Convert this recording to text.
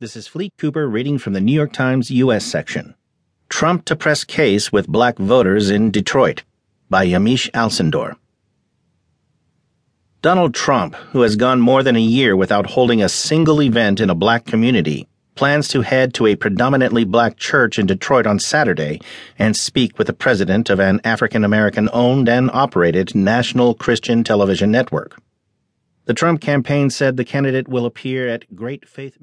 This is Fleet Cooper reading from the New York Times U.S. section. Trump to press case with black voters in Detroit by Yamiche Alcindor. Donald Trump, who has gone more than a year without holding a single event in a black community, plans to head to a predominantly black church in Detroit on Saturday and speak with the president of an African American owned and operated national Christian television network. The Trump campaign said the candidate will appear at Great Faith